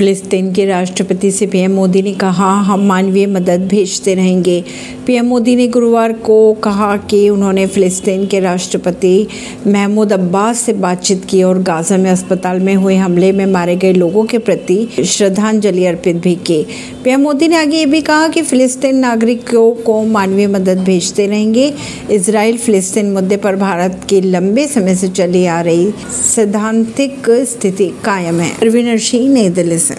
फिलिस्तीन के राष्ट्रपति से पीएम मोदी ने कहा, हम मानवीय मदद भेजते रहेंगे। पीएम मोदी ने गुरुवार को कहा कि उन्होंने फिलिस्तीन के राष्ट्रपति महमूद अब्बास से बातचीत की और गाजा में अस्पताल में हुए हमले में मारे गए लोगों के प्रति श्रद्धांजलि अर्पित भी की। पीएम मोदी ने आगे ये भी कहा कि फिलिस्तीन नागरिकों को मानवीय मदद भेजते रहेंगे। इसराइल फिलिस्तीन मुद्दे पर भारत की लंबे समय से चली आ रही सैद्धांतिक स्थिति कायम है। अरविंद सिंह, नई दिल्ली से।